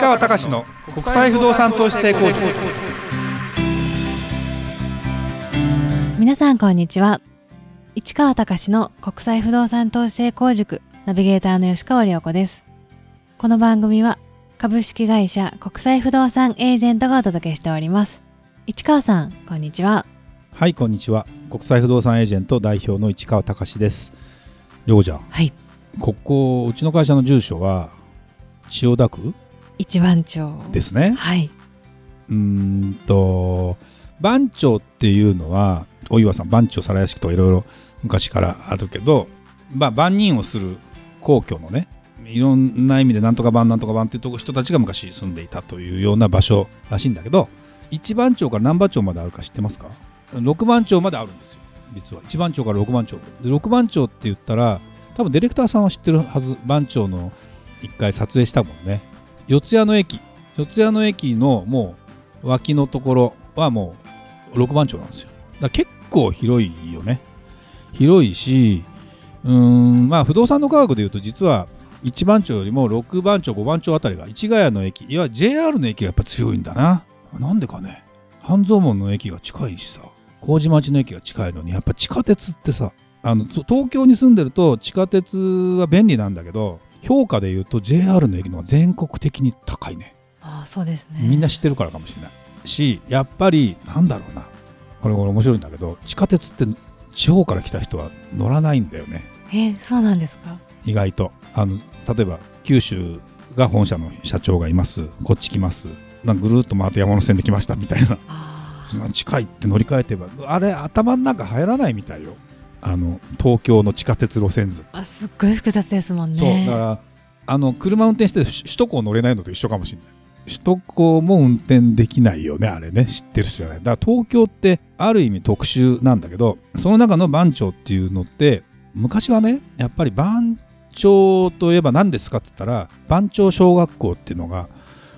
川隆の国際不動産投資成功塾。皆さんこんにちは。市川隆の国際不動産投資成功塾。ナビゲーターの吉川良子です。この番組は株式会社国際不動産エージェントがお届けしております。市川さんこんにちは。はいこんにちは。国際不動産エージェント代表の市川隆です。良子ちゃん。はい。ここうちの会社の住所は千代田区一番町。ですね。はい、うーんと番町っていうのは大岩さん番町皿屋敷とかいろいろ昔からあるけど、まあ、番人をする皇居のねいろんな意味でなんとか番なんとか番っていう人たちが昔住んでいたというような場所らしいんだけど一番町から何番町まであるか知ってますか？6番町まであるんですよ。実は。一番町から6番町。で6番町って言ったら多分ディレクターさんは知ってるはず番町の一回撮影したもんね四谷の駅。四谷の駅のもう脇のところはもう6番町なんですよ。だ結構広いよね。広いしうーんまあ不動産の価格でいうと実は1番町よりも6番町5番町あたりが市ヶ谷の駅いや JR の駅がやっぱ強いんだな。なんでかね。半蔵門の駅が近いしさ。麹町の駅が近いのにやっぱ地下鉄ってさあの東京に住んでると地下鉄は便利なんだけど評価で言うと JR の駅の方が全国的に高いね。ああそうですね。みんな知ってるからかもしれない。しやっぱりなんだろうな。これこれ面白いんだけど地下鉄って地方から来た人は乗らないんだよね。えーそうなんですか？意外と。あの例えば九州が本社の社長がいます。こっち来ます。なんかぐるっと回って山手線で来ましたみたいな。あそんな近いって乗り換えてばあれ頭の中入らないみたいよあの東京の地下鉄路線図。ーあすっごい複雑ですもんね。そうだからあの車運転して首首都高乗れないのと一緒かもしれない。首都高も運転できないよねあれね。知ってる人じゃない。だから東京ってある意味特殊なんだけどその中の番町っていうのって昔はねやっぱり番町といえば何ですかって言ったら番町小学校っていうのが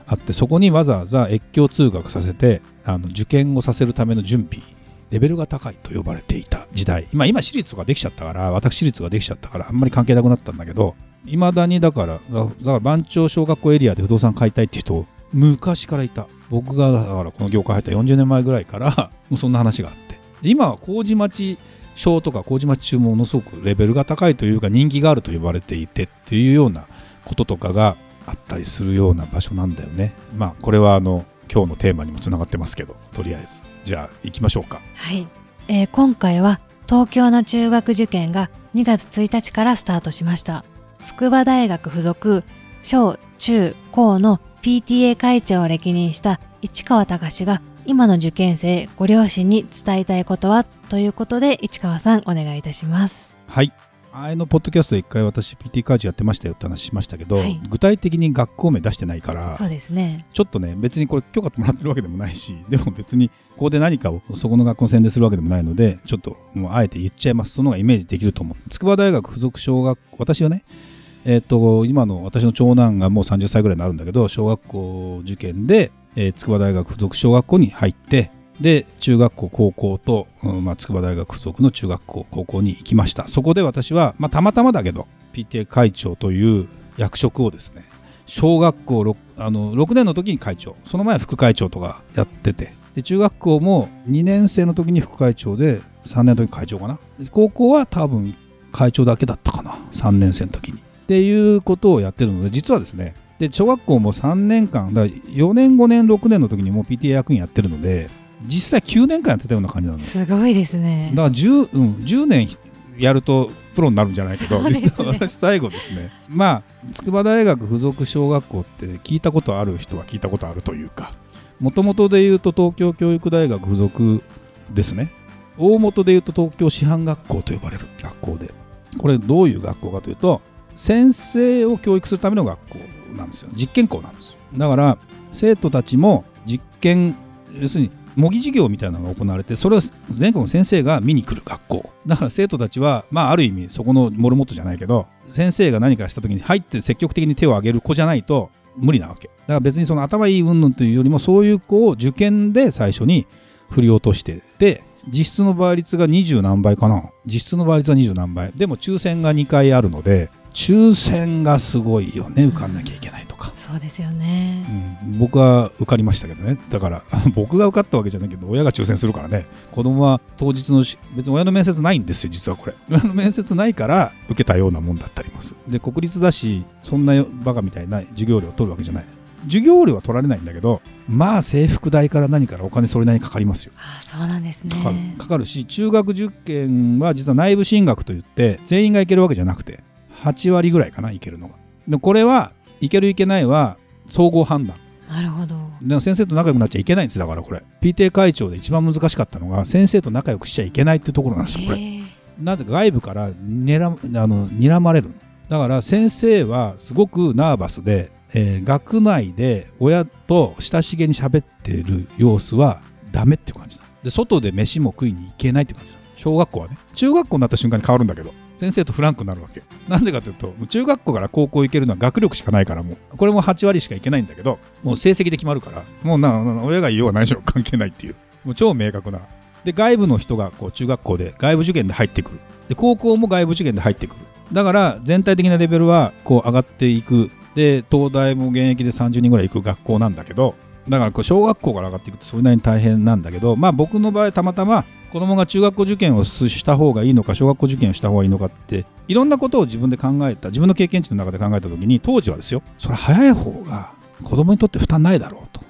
あってそこにわざわざ越境通学させてあの受験をさせるための準備レベルが高いと呼ばれていた時代。今今私立とかできちゃったから私立ができちゃったからあんまり関係なくなったんだけどいまだにだからだから番町小学校エリアで不動産買いたいって人昔からいた。僕がだからこの業界入った40年前ぐらいから そんな話があって。今は麹町小とか麹町中もものすごくレベルが高いというか人気があると呼ばれていてっていうようなこととかがあったりするような場所なんだよね。まあこれはあの今日のテーマにもつながってますけどとりあえず。じゃあ行きましょうか。はい、えー今回は東京の中学受験が2月1日からスタートしました。筑波大学附属小中高の PTA 会長を歴任した市川隆が今の受験生ご両親に伝えたいことはということで市川さんお願いいたします。はい前のポッドキャストで一回私 PT 会長やってましたよって話しましたけど、はい。具体的に学校名出してないからそうですね。ちょっとね別にこれ許可もらってるわけでもないし でも別にここで何かをそこの学校の宣伝するわけでもないのでちょっともうあえて言っちゃいます。その方がイメージできると思う。筑波大学附属小学校私はねえっ、と今の私の長男がもう30歳ぐらいになるんだけど小学校受験で、えー筑波大学附属小学校に入ってで中学校高校と、うんまあ、筑波大学附属の中学校高校に行きました。そこで私は、まあ、たまたまだけど PTA 会長という役職をですね小学校 6, あの6年の時に会長その前副会長とかやっててで中学校も2年生の時に副会長で3年の時に会長かな。高校は多分会長だけだったかな3年生の時に。っていうことをやってるので実はですねで小学校も3年間だ4年5年6年の時にもう PTA 役員やってるので実際9年間やってたような感じなのすごいですね。だから 10,、うん、10年やるとプロになるんじゃないけど、ね。私最後ですね。まあ筑波大学附属小学校って聞いたことある人は聞いたことあるというかもともとで言うと東京教育大学附属ですね。大元で言うと東京師範学校と呼ばれる学校で。これどういう学校かというと先生を教育するための学校なんですよ。実験校なんですよ。だから生徒たちも実験要するに模擬授業みたいなのが行われてそれを全国の先生が見に来る学校。だから生徒たちはまあある意味そこのモルモットじゃないけど先生が何かした時に入って積極的に手を挙げる子じゃないと無理なわけ。だから別にその頭いい云々というよりもそういう子を受験で最初に振り落としてで実質の倍率が20何倍かな。実質の倍率は20何倍。でも抽選が2回あるので抽選がすごいよね受かんなきゃいけないとか。そそうですよね、うん、僕は受かりましたけどね。だから 僕が受かったわけじゃないけど親が抽選するからね。子供は当日のし別に親の面接ないんですよ実はこれ。親の面接ないから受けたようなもんだったりますで国立だしそんなバカみたいな授業料を取るわけじゃない。授業料は取られないんだけどまあ制服代から何からお金それなりにかかりますよ。ああそうなんですね。かかる。かかるし中学受験は実は内部進学といって全員が行けるわけじゃなくて8割ぐらいかな行けるのが。でこれはいけるいけないは総合判断。なるほど。でも先生と仲良くなっちゃいけないんですだからこれ。PTA 会長で一番難しかったのが先生と仲良くしちゃいけないってところなんですよこれ。なぜか外部からにらあの睨まれるだから先生はすごくナーバスで、えー学内で親と親しげに喋ってる様子はダメっていう感じだ。で外で飯も食いに行けないって感じだ。小学校はね。中学校になった瞬間に変わるんだけど先生とフランクになるわけ。なんでかというと中学校から高校行けるのは学力しかないからもう。これも8割しかいけないんだけどもう成績で決まるからもうな親が言おうは何しろ関係ないっていう。もう超明確な。で外部の人がこう中学校で外部受験で入ってくる。で高校も外部受験で入ってくる。だから全体的なレベルはこう上がっていく。で東大も現役で30人ぐらい行く学校なんだけどだからこう小学校から上がっていくとそれなりに大変なんだけどまあ僕の場合たまたま子供が中学校受験をした方がいいのか小学校受験をした方がいいのかっていろんなことを自分で考えた自分の経験値の中で考えた時に当時はですよそれ早い方が子供にとって負担ないだろうと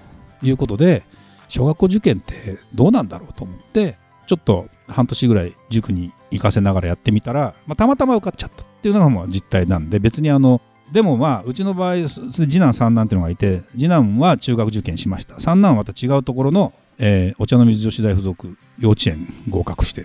いうことで小学校受験ってどうなんだろうと思ってちょっと半年ぐらい塾に行かせながらやってみたら、まあ、たまたま受かっちゃった。っていうのがまあ実態なんで別にあのでもまあうちの場合次男三男っていうのがいて次男は中学受験しました。三男はまた違うところの、えーお茶の水女子大附属幼稚園合格して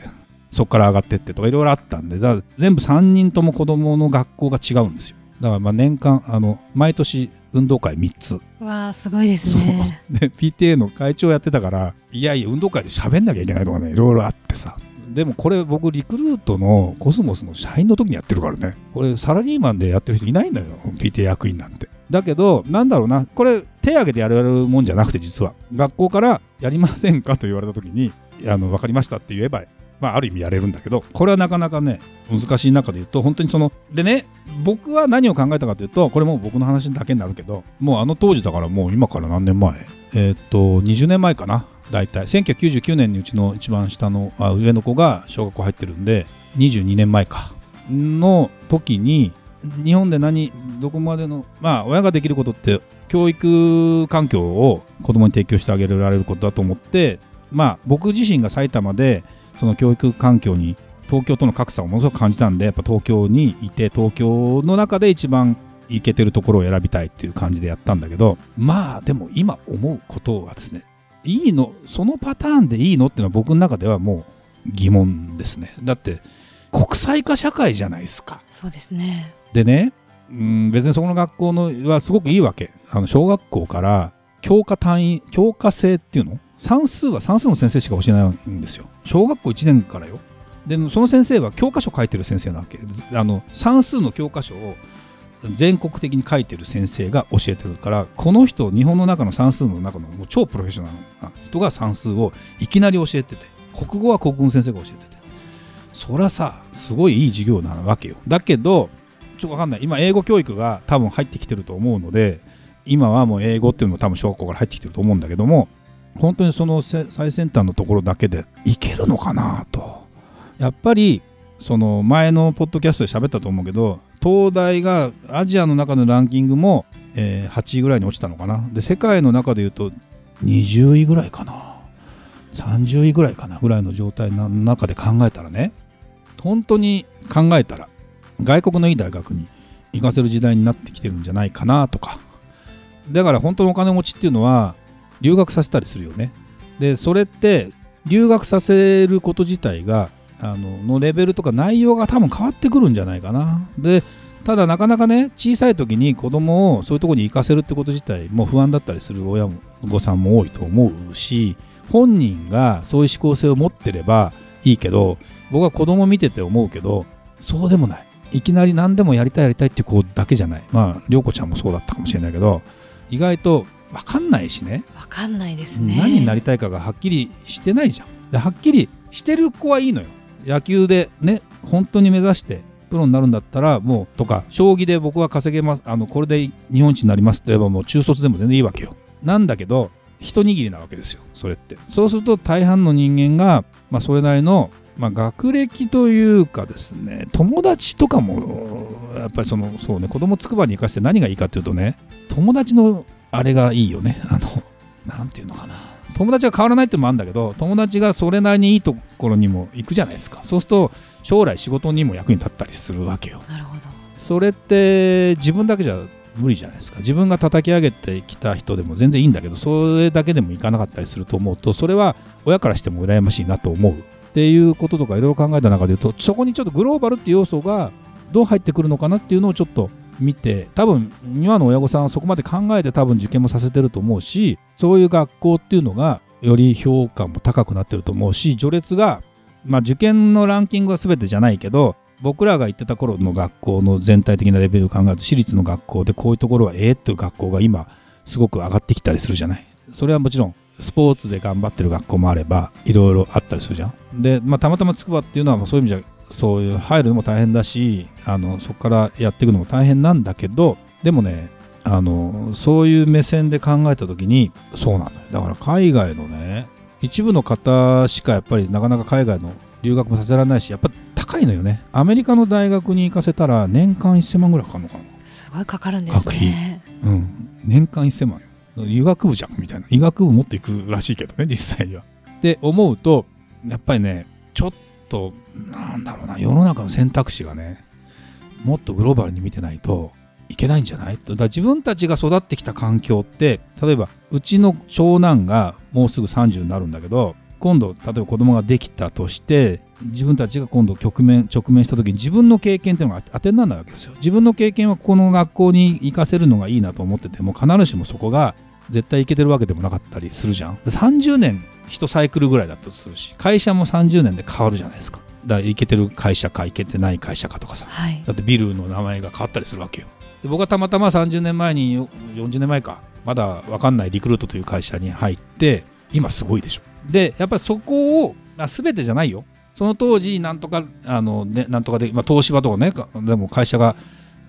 そこから上がってってとかいろいろあったんでだ全部3人とも子供の学校が違うんですよ。だからまあ年間あの毎年運動会3つ。わあすごいですね。で PTA の会長やってたからいやいや運動会で喋んなきゃいけないとかねいろいろあってさ。でもこれ僕リクルートのコスモスの社員の時にやってるからね。これサラリーマンでやってる人いないんだよ PTA 役員なんてだけどなんだろうなこれ手挙げてやれるもんじゃなくて実は学校からやりませんかと言われた時にあの分かりましたって言えばまあ、ある意味やれるんだけどこれはなかなかね難しい中で言うと本当にそのでね僕は何を考えたかというとこれも僕の話だけになるけどもうあの当時だからもう今から何年前？えーっと20年前かな大体。1999年にうちの一番下のあ上の子が小学校入ってるんで22年前か。の時に日本で何どこまでのまあ親ができることって教育環境を子供に提供してあげられることだと思ってまあ僕自身が埼玉でその教育環境に東京との格差をものすごく感じたんでやっぱ東京にいて東京の中で一番行けてるところを選びたいっていう感じでやったんだけどまあでも今思うことはですねいいのそのパターンでいいのっていうのは僕の中ではもう疑問ですね。だって国際化社会じゃないですか。そうですね。でねうん別にそこの学校のはすごくいいわけ。あの小学校から教科単位教科制っていうの？算数は算数の先生しか教えないんですよ。小学校1年からよ。でもその先生は教科書書いてる先生なわけ。ずあの算数の教科書を全国的に書いてる先生が教えてるからこの人日本の中の算数の中のもう超プロフェッショナルな人が算数をいきなり教えてて国語は国語の先生が教えててそりゃさすごいいい授業なわけよ。だけどちょっとわかんない。今英語教育が多分入ってきてると思うので今はもう英語っていうのも多分小学校から入ってきてると思うんだけども本当にその最先端のところだけでいけるのかなと。やっぱりその前のポッドキャストで喋ったと思うけど東大がアジアの中のランキングも、えー8位ぐらいに落ちたのかな。で世界の中でいうと20位ぐらいかな。30位ぐらいかなぐらいの状態の中で考えたらね。本当に考えたら外国のいい大学に行かせる時代になってきてるんじゃないかなとか。だから本当のお金持ちっていうのは留学させたりするよね。でそれって留学させること自体があののレベルとか内容が多分変わってくるんじゃないかな。でただなかなかね小さい時に子供をそういうとこに行かせるってこと自体も不安だったりする親もお子さんも多いと思うし本人がそういう思考性を持ってればいいけど僕は子供見てて思うけどそうでもない。いきなり何でもやりたいやりたいっていう子だけじゃない。まあ涼子ちゃんもそうだったかもしれないけど意外と分かんないしね。わかんないですね。何になりたいかがはっきりしてないじゃん。ではっきりしてる子はいいのよ。野球でね本当に目指してプロになるんだったらもうとか将棋で僕は稼げますあのこれで日本一になりますって言えばもう中卒でも全然いいわけよ。なんだけど一握りなわけですよ。それって。そうすると大半の人間が、まあ、それなりの、まあ、学歴というかですね友達とかもやっぱりそのそうね子供つくばに行かせて何がいいかっていうとね友達のあれがいいよね。あのなんていうのかな。友達が変わらないってのもあるんだけど友達がそれなりにいいところにも行くじゃないですか。そうすると将来仕事にも役に立ったりするわけよ。なるほど。それって自分だけじゃ無理じゃないですか。自分が叩き上げてきた人でも全然いいんだけどそれだけでもいかなかったりすると思うとそれは親からしても羨ましいなと思う。っていうこととかいろいろ考えた中で言うとそこにちょっとグローバルっていう要素がどう入ってくるのかなっていうのをちょっと見て多分今の親御さんはそこまで考えて多分受験もさせてると思うしそういう学校っていうのがより評価も高くなってると思うし序列がまあ受験のランキングは全てじゃないけど僕らが行ってた頃の学校の全体的なレベルを考えると私立の学校でこういうところはええっていう学校が今すごく上がってきたりするじゃない？それはもちろんスポーツで頑張ってる学校もあればいろいろあったりするじゃん。で、まあ、たまたま筑波っていうのはそういう意味じゃそういう入るのも大変だしあのそこからやっていくのも大変なんだけどでもねあのそういう目線で考えた時にそうなのよ。だから海外のね一部の方しかやっぱりなかなか海外の留学もさせられないしやっぱ高いのよね。アメリカの大学に行かせたら年間1000万ぐらいかかるのかな。すごいかかるんですね。うん。年間1000万よ。医学部じゃんみたいな。医学部持っていくらしいけどね実際には。って思うとやっぱりねちょっとなんだろうな世の中の選択肢がねもっとグローバルに見てないといけないんじゃない？だ自分たちが育ってきた環境って例えばうちの長男がもうすぐ30になるんだけど今度例えば子供ができたとして自分たちが今度局面直面した時に自分の経験っていうのが当てにならないわけですよ。自分の経験はこの学校に行かせるのがいいなと思ってても必ずしもそこが絶対いけてるわけでもなかったりするじゃん。30年1サイクルぐらいだったとするし会社も30年で変わるじゃないですか。だからいけてる会社かいけてない会社かとかさ、はい、だってビルの名前が変わったりするわけよ。で僕はたまたま30年前に40年前かまだ分かんないリクルートという会社に入って今すごいでしょでやっぱりそこを、まあ、全てじゃないよ。その当時なんとかあの、ね、なんとかで、まあ、東芝とかねでも会社が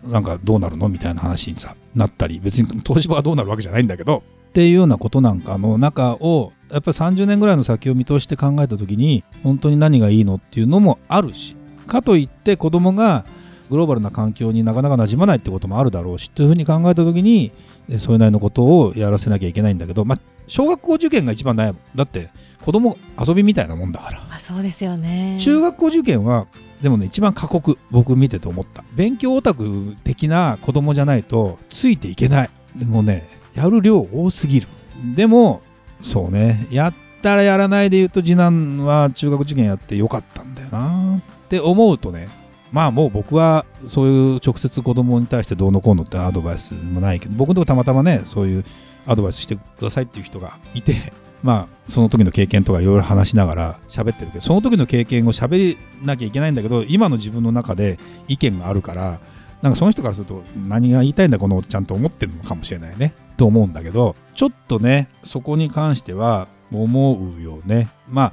なんかどうなるの？みたいな話にさなったり別に東芝がどうなるわけじゃないんだけどっていうようなことなんかの中をやっぱり30年ぐらいの先を見通して考えた時に本当に何がいいのっていうのもあるしかといって子供がグローバルな環境になかなか馴染まないってこともあるだろうしというふうに考えた時にそれなりのことをやらせなきゃいけないんだけど、まあ、小学校受験が一番悩む。だって子供遊びみたいなもんだから。あそうですよね。中学校受験はでもね一番過酷僕見てて思った。勉強オタク的な子供じゃないとついていけない。でもねやる量多すぎる。でもそうね。やったらやらないで言うと次男は中学受験やってよかったんだよなって思うとね。まあもう僕はそういう直接子供に対してどうのこうのってアドバイスもないけど僕のとこたまたまねそういうアドバイスしてくださいっていう人がいて まあその時の経験とかいろいろ話しながら喋ってるけどその時の経験を喋なきゃいけないんだけど今の自分の中で意見があるからなんかその人からすると何が言いたいんだこのおっちゃんと思ってるのかもしれないねと思うんだけどちょっとねそこに関しては思うよね。まあ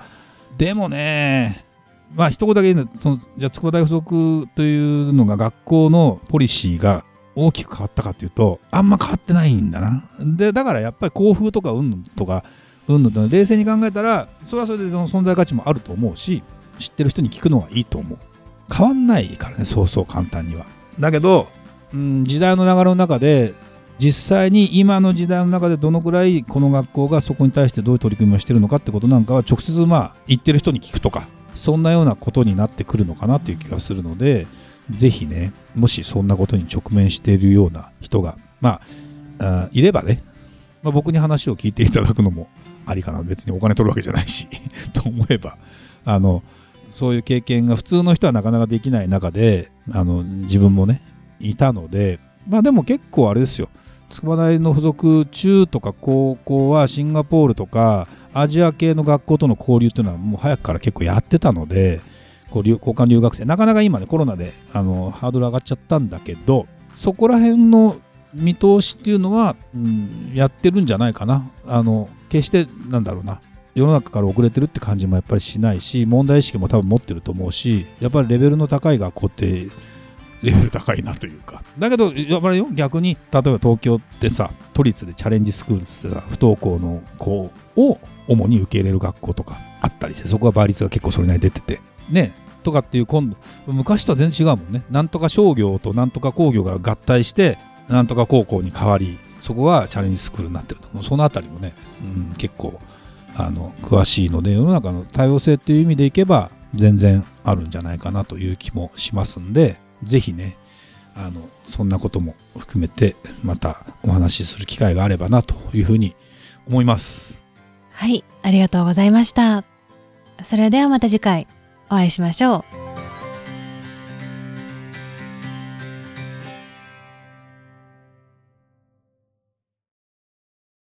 でもねまあ一言だけ言うとそのじゃあ筑波大附属というのが学校のポリシーが大きく変わったかっていうとあんま変わってないんだな。でだからやっぱり校風とかうんぬんとかうんぬんと冷静に考えたらそれはそれでその存在価値もあると思うし知ってる人に聞くのはいいと思う。変わんないからねそうそう簡単には。だけど、うん、時代の流れの中で実際に今の時代の中でどのくらいこの学校がそこに対してどういう取り組みをしてるのかってことなんかは直接まあ言ってる人に聞くとかそんなようなことになってくるのかなという気がするのでぜひねもしそんなことに直面しているような人がまあいればね、まあ、僕に話を聞いていただくのもありかな。別にお金取るわけじゃないし と思えば。あのそういう経験が普通の人はなかなかできない中であの自分もねいたのでまあでも結構あれですよ。筑波大の付属中とか高校はシンガポールとかアジア系の学校との交流っていうのはもう早くから結構やってたのでこう交換留学生。なかなか今ねコロナであのハードル上がっちゃったんだけどそこら辺の見通しっていうのは、うん、やってるんじゃないかな。あの決してなんだろうな。世の中から遅れてるって感じもやっぱりしないし問題意識も多分持ってると思うしやっぱりレベルの高い学校ってレベル高いなというか。だけどやっぱりよ逆に例えば東京ってさ都立でチャレンジスクールってさ不登校の子を主に受け入れる学校とかあったりしてそこは倍率が結構それなりに出てて。ね。とかっていう今度昔とは全然違うもんね。なんとか商業となんとか工業が合体してなんとか高校に変わりそこはチャレンジスクールになってると。そのあたりもね、うん、結構あの詳しいので世の中の多様性っていう意味でいけば全然あるんじゃないかなという気もしますんでぜひねあのそんなことも含めてまたお話しする機会があればなというふうに思います。はいありがとうございました。それではまた次回。お会いしましょう。